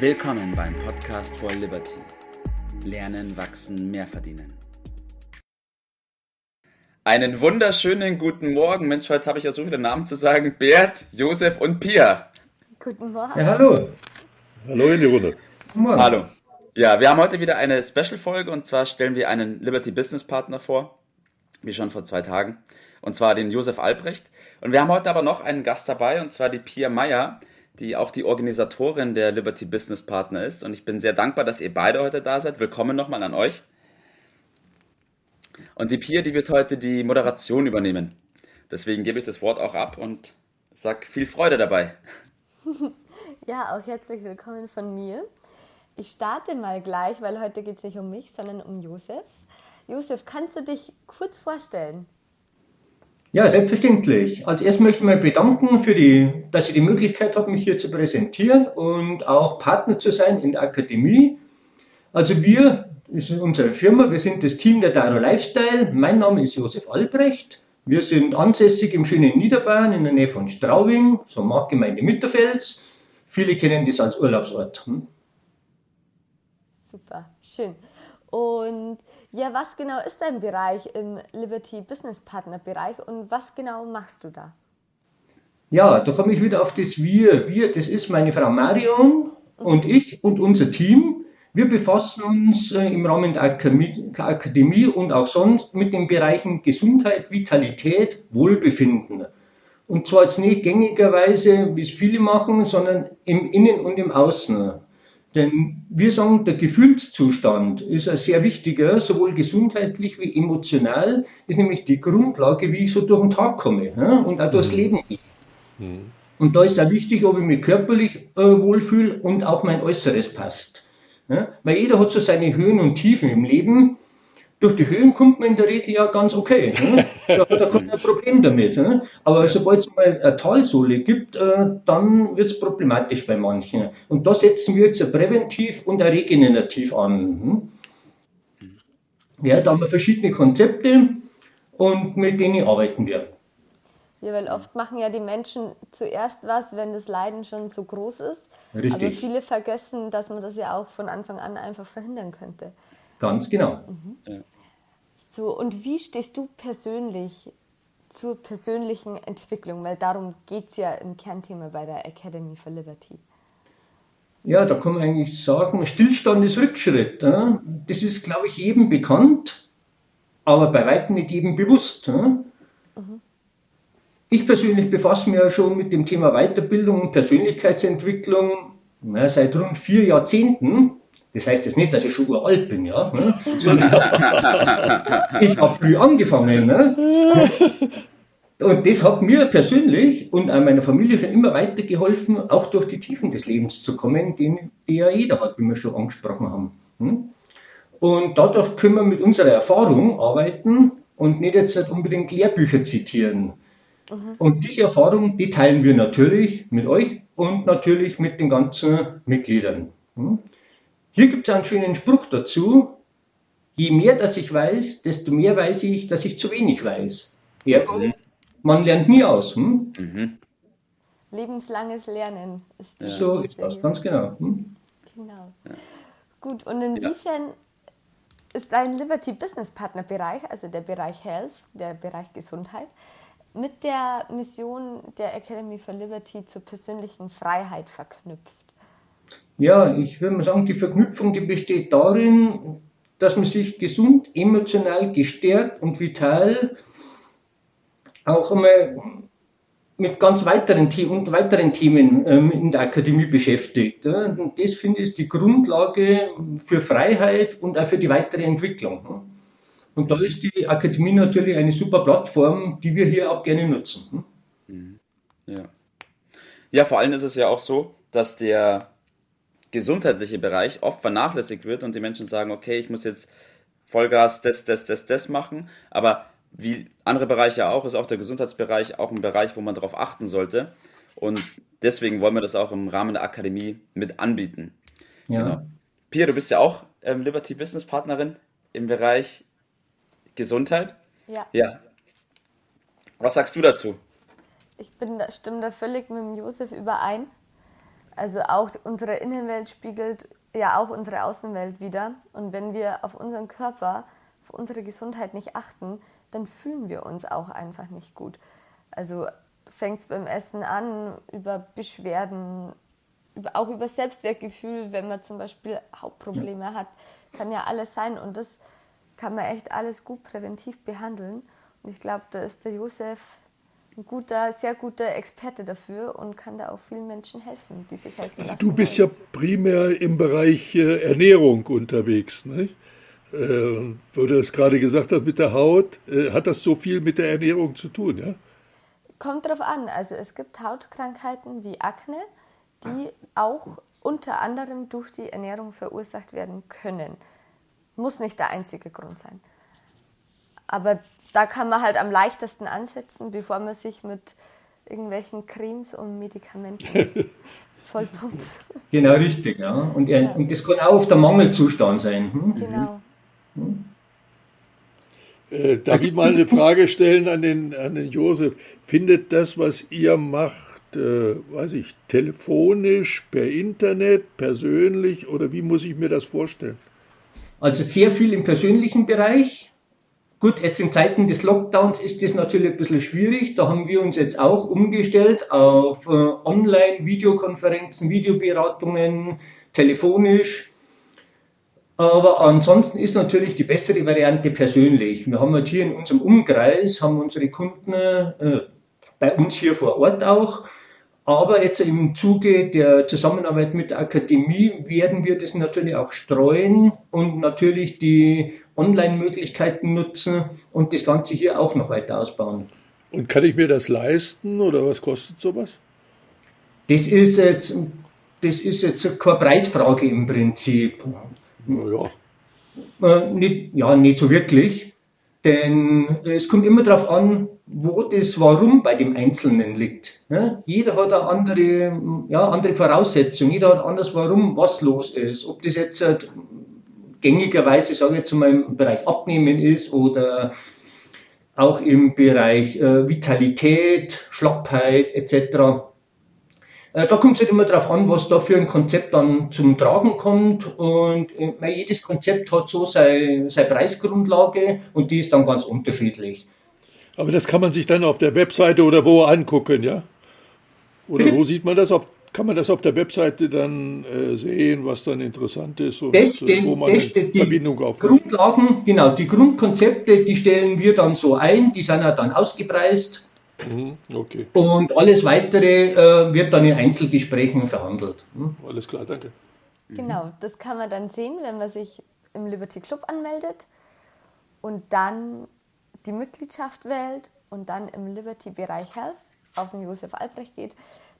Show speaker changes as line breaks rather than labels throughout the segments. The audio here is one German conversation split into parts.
Willkommen beim Podcast for Liberty. Lernen, wachsen, mehr verdienen. Einen wunderschönen guten Morgen. Mensch, heute habe ich ja so viele Namen zu sagen. Bert, Josef und Pia.
Guten Morgen.
Ja, hallo.
Hallo in die Runde.
Guten Morgen.
Hallo. Ja, wir haben heute wieder eine Special-Folge und zwar stellen wir einen Liberty Business Partner vor, wie schon vor zwei Tagen, und zwar den Josef Albrecht. Und wir haben heute aber noch einen Gast dabei und zwar die Pia Meyer, die auch die Organisatorin der Liberty Business Partner ist. Und ich bin sehr dankbar, dass ihr beide heute da seid. Willkommen nochmal an euch. Und die Pia, die wird heute die Moderation übernehmen. Deswegen gebe ich das Wort auch ab und sag viel Freude dabei.
Ja, auch herzlich willkommen von mir. Ich starte mal gleich, weil heute geht es nicht um mich, sondern um Josef. Josef, kannst du dich kurz vorstellen?
Ja, selbstverständlich. Als erstes möchte ich mich bedanken, für die, dass ich die Möglichkeit habe, mich hier zu präsentieren und auch Partner zu sein in der Akademie. Also wir, das ist unsere Firma, wir sind das Team der Dairo Lifestyle. Mein Name ist Josef Albrecht. Wir sind ansässig im schönen Niederbayern in der Nähe von Straubing, so Marktgemeinde Mitterfels. Viele kennen das als Urlaubsort. Hm?
Super, schön. Und ja, was genau ist dein Bereich im Liberty Business Partner Bereich und was genau machst du da?
Ja, da komme ich wieder auf das Wir. Wir, das ist meine Frau Marion und ich und unser Team. Wir befassen uns äh, im Rahmen der Akademie und auch sonst mit den Bereichen Gesundheit, Vitalität, Wohlbefinden. Und zwar jetzt nicht gängigerweise, wie es viele machen, sondern im Innen und im Außen. Denn wir sagen, der Gefühlszustand ist ein sehr wichtiger, sowohl gesundheitlich wie emotional, ist nämlich die Grundlage, wie ich so durch den Tag komme ja, und auch durchs Leben gehe. Und da ist auch wichtig, ob ich mich körperlich äh, wohlfühle und auch mein Äußeres passt. Ja, weil jeder hat so seine Höhen und Tiefen im Leben. Durch die Höhen kommt man in der Regel ja ganz okay. Ne? Da hat er kein Problem damit. Ne? Aber sobald es mal eine Talsohle gibt, äh, dann wird es problematisch bei manchen. Und da setzen wir jetzt präventiv und auch regenerativ an. Hm? Ja, da haben wir verschiedene Konzepte und mit denen arbeiten wir.
Ja, weil oft machen ja die Menschen zuerst was, wenn das Leiden schon so groß ist.
Richtig.
Aber viele vergessen, dass man das ja auch von Anfang an einfach verhindern könnte.
Ganz genau.
So, und wie stehst du persönlich zur persönlichen Entwicklung? Weil darum geht es ja im Kernthema bei der Academy for Liberty.
Ja, da kann man eigentlich sagen, Stillstand ist Rückschritt. Ja? Das ist, glaube ich, jedem bekannt, aber bei weitem nicht jedem bewusst. Ja? Ich persönlich befasse mich ja schon mit dem Thema Weiterbildung und Persönlichkeitsentwicklung na, seit rund vier Jahrzehnten. Das heißt jetzt nicht, dass ich schon uralt bin, ja. Ne? Sondern ich habe früh angefangen. Ne? Und das hat mir persönlich und auch meiner Familie schon immer weitergeholfen, auch durch die Tiefen des Lebens zu kommen, die, die ja jeder hat, wie wir schon angesprochen haben. Hm? Und dadurch können wir mit unserer Erfahrung arbeiten und nicht jetzt halt unbedingt Lehrbücher zitieren. Und diese Erfahrung, die teilen wir natürlich mit euch und natürlich mit den ganzen Mitgliedern. Hm? Hier gibt es einen schönen Spruch dazu. Je mehr, dass ich weiß, desto mehr weiß ich, dass ich zu wenig weiß. Ergo, man lernt nie aus. Hm?
Lebenslanges Lernen ist die
So ist das, ganz genau. Hm?
Genau. Gut, und inwiefern ist dein Liberty Business Partner Bereich, also der Bereich Health, der Bereich Gesundheit, mit der Mission der Academy for Liberty zur persönlichen Freiheit verknüpft?
Ja, ich würde mal sagen, die Verknüpfung, die besteht darin, dass man sich gesund, emotional, gestärkt und vital auch einmal mit ganz weiteren, und weiteren Themen ähm, in der Akademie beschäftigt. Und das finde ich ist die Grundlage für Freiheit und auch für die weitere Entwicklung. Und da ist die Akademie natürlich eine super Plattform, die wir hier auch gerne nutzen.
Ja. Ja, vor allem ist es ja auch so, dass der gesundheitliche Bereich oft vernachlässigt wird und die Menschen sagen, okay, ich muss jetzt Vollgas das, das, das, das machen. Aber wie andere Bereiche auch, ist auch der Gesundheitsbereich auch ein Bereich, wo man darauf achten sollte. Und deswegen wollen wir das auch im Rahmen der Akademie mit anbieten.
Ja.
Genau. Pia, du bist ja auch ähm, Liberty Business Partnerin im Bereich Gesundheit.
Ja,
Ja. Was sagst du dazu?
ich bin, da- stimme da völlig mit dem Josef überein. Also auch unsere Innenwelt spiegelt ja auch unsere Außenwelt wieder. Und wenn wir auf unseren Körper, auf unsere Gesundheit nicht achten, dann fühlen wir uns auch einfach nicht gut. Also fängt es beim Essen an, über Beschwerden, über, auch über Selbstwertgefühl, wenn man zum Beispiel Hauptprobleme hat, kann ja alles sein. Und das kann man echt alles gut präventiv behandeln. Und ich glaube, da ist der Josef ein guter, sehr guter Experte dafür und kann da auch vielen Menschen helfen, die sich helfen lassen.
Du bist wollen. ja primär im Bereich äh, Ernährung unterwegs, nicht? Äh, wo du es gerade gesagt hast mit der Haut, äh, hat das so viel mit der Ernährung zu tun, ja?
Kommt drauf an. Also es gibt Hautkrankheiten wie Akne, die auch unter anderem durch die Ernährung verursacht werden können. Muss nicht der einzige Grund sein. Aber da kann man halt am leichtesten ansetzen, bevor man sich mit irgendwelchen Cremes und Medikamenten vollpumpt.
Genau, richtig. Ja. Und, ja. und das kann auch auf der Mangelzustand sein. Hm?
Genau. Hm?
Äh, darf ich mal eine Frage stellen an den, an den Josef? Findet das, was ihr macht, äh, weiß ich, telefonisch, per Internet, persönlich oder wie muss ich mir das vorstellen?
Also sehr viel im persönlichen Bereich. Gut, jetzt in Zeiten des Lockdowns ist das natürlich ein bisschen schwierig. Da haben wir uns jetzt auch umgestellt auf äh, Online-Videokonferenzen, Videoberatungen, telefonisch. Aber ansonsten ist natürlich die bessere Variante persönlich. Wir haben halt hier in unserem Umkreis, haben unsere Kunden äh, bei uns hier vor Ort auch aber jetzt im Zuge der Zusammenarbeit mit der Akademie werden wir das natürlich auch streuen und natürlich die Online-Möglichkeiten nutzen und das Ganze hier auch noch weiter ausbauen.
Und kann ich mir das leisten oder was kostet sowas?
Das ist jetzt, das ist jetzt keine Preisfrage im Prinzip.
Naja.
Äh, nicht, ja, nicht so wirklich. Denn es kommt immer darauf an, wo das Warum bei dem Einzelnen liegt. Ja, jeder hat eine andere, ja, andere Voraussetzung, jeder hat anders Warum, was los ist. Ob das jetzt halt gängigerweise, sage ich jetzt mal, im Bereich Abnehmen ist oder auch im Bereich äh, Vitalität, Schlappheit etc. Äh, da kommt es halt immer darauf an, was da für ein Konzept dann zum Tragen kommt. Und äh, jedes Konzept hat so seine, seine Preisgrundlage und die ist dann ganz unterschiedlich.
Aber das kann man sich dann auf der Webseite oder wo angucken, ja? Oder wo sieht man das? Auf, kann man das auf der Webseite dann äh, sehen, was dann interessant ist und
das äh, wo man das eine Verbindung aufbaut? Grundlagen, genau, die Grundkonzepte, die stellen wir dann so ein, die sind ja dann ausgepreist.
Mhm, okay.
Und alles weitere äh, wird dann in Einzelgesprächen verhandelt.
Hm? Alles klar, danke.
Genau, das kann man dann sehen, wenn man sich im Liberty Club anmeldet und dann die Mitgliedschaft wählt und dann im Liberty-Bereich Health auf den Josef Albrecht geht,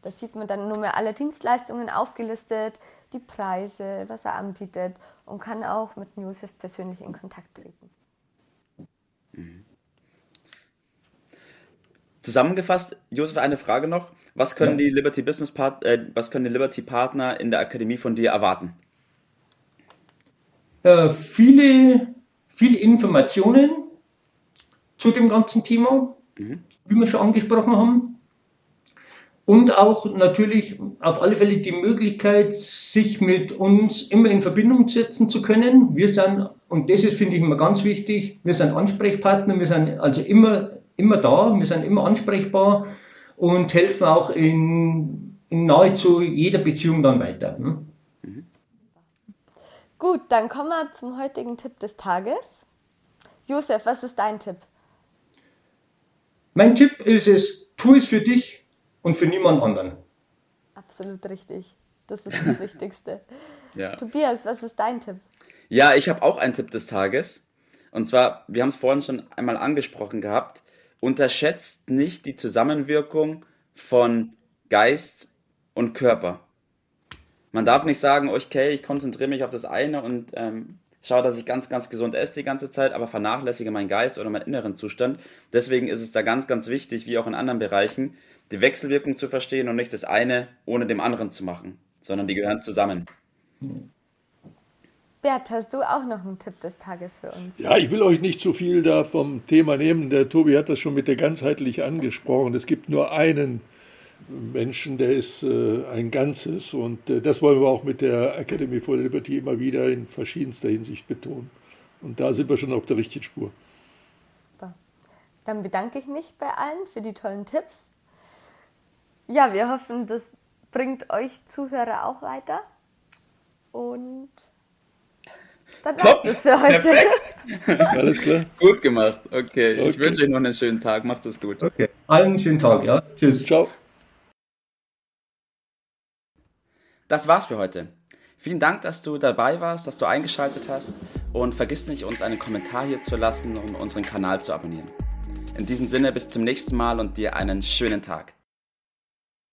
da sieht man dann nur mehr alle Dienstleistungen aufgelistet, die Preise, was er anbietet und kann auch mit Josef persönlich in Kontakt treten.
Mhm. Zusammengefasst, Josef, eine Frage noch. Was können ja. die Liberty Business Part äh, was können die Liberty Partner in der Akademie von dir erwarten?
Äh, viele, viele Informationen, zu dem ganzen Thema, mhm. wie wir schon angesprochen haben. Und auch natürlich auf alle Fälle die Möglichkeit, sich mit uns immer in Verbindung setzen zu können. Wir sind, und das ist, finde ich, immer ganz wichtig, wir sind Ansprechpartner, wir sind also immer, immer da, wir sind immer ansprechbar und helfen auch in, in nahezu jeder Beziehung dann weiter. Ne? Mhm.
Gut, dann kommen wir zum heutigen Tipp des Tages. Josef, was ist dein Tipp?
Mein Tipp ist es, tu es für dich und für niemand anderen.
Absolut richtig. Das ist das Wichtigste. ja. Tobias, was ist dein Tipp?
Ja, ich habe auch einen Tipp des Tages. Und zwar, wir haben es vorhin schon einmal angesprochen gehabt, unterschätzt nicht die Zusammenwirkung von Geist und Körper. Man darf nicht sagen, okay, ich konzentriere mich auf das eine und ähm, schaue, dass ich ganz, ganz gesund esse die ganze Zeit, aber vernachlässige meinen Geist oder meinen inneren Zustand. Deswegen ist es da ganz, ganz wichtig, wie auch in anderen Bereichen, die Wechselwirkung zu verstehen und nicht das eine ohne dem anderen zu machen, sondern die gehören zusammen.
Bert, hast du auch noch einen Tipp des Tages für uns?
Ja, ich will euch nicht zu viel da vom Thema nehmen. Der Tobi hat das schon mit der ganzheitlich angesprochen. Es gibt nur einen Menschen, der ist äh, ein Ganzes. Und äh, das wollen wir auch mit der Academy for Liberty immer wieder in verschiedenster Hinsicht betonen. Und da sind wir schon auf der richtigen Spur.
Super. Dann bedanke ich mich bei allen für die tollen Tipps. Ja, wir hoffen, das bringt euch Zuhörer auch weiter. Und dann war's das für heute.
Perfekt. Alles klar. Gut gemacht. Okay. okay. Ich wünsche euch noch einen schönen Tag. Macht es gut.
Okay. Allen einen schönen Tag, ja. Tschüss. Ciao.
Das war's für heute. Vielen Dank, dass du dabei warst, dass du eingeschaltet hast und vergiss nicht, uns einen Kommentar hier zu lassen und unseren Kanal zu abonnieren. In diesem Sinne bis zum nächsten Mal und dir einen schönen Tag.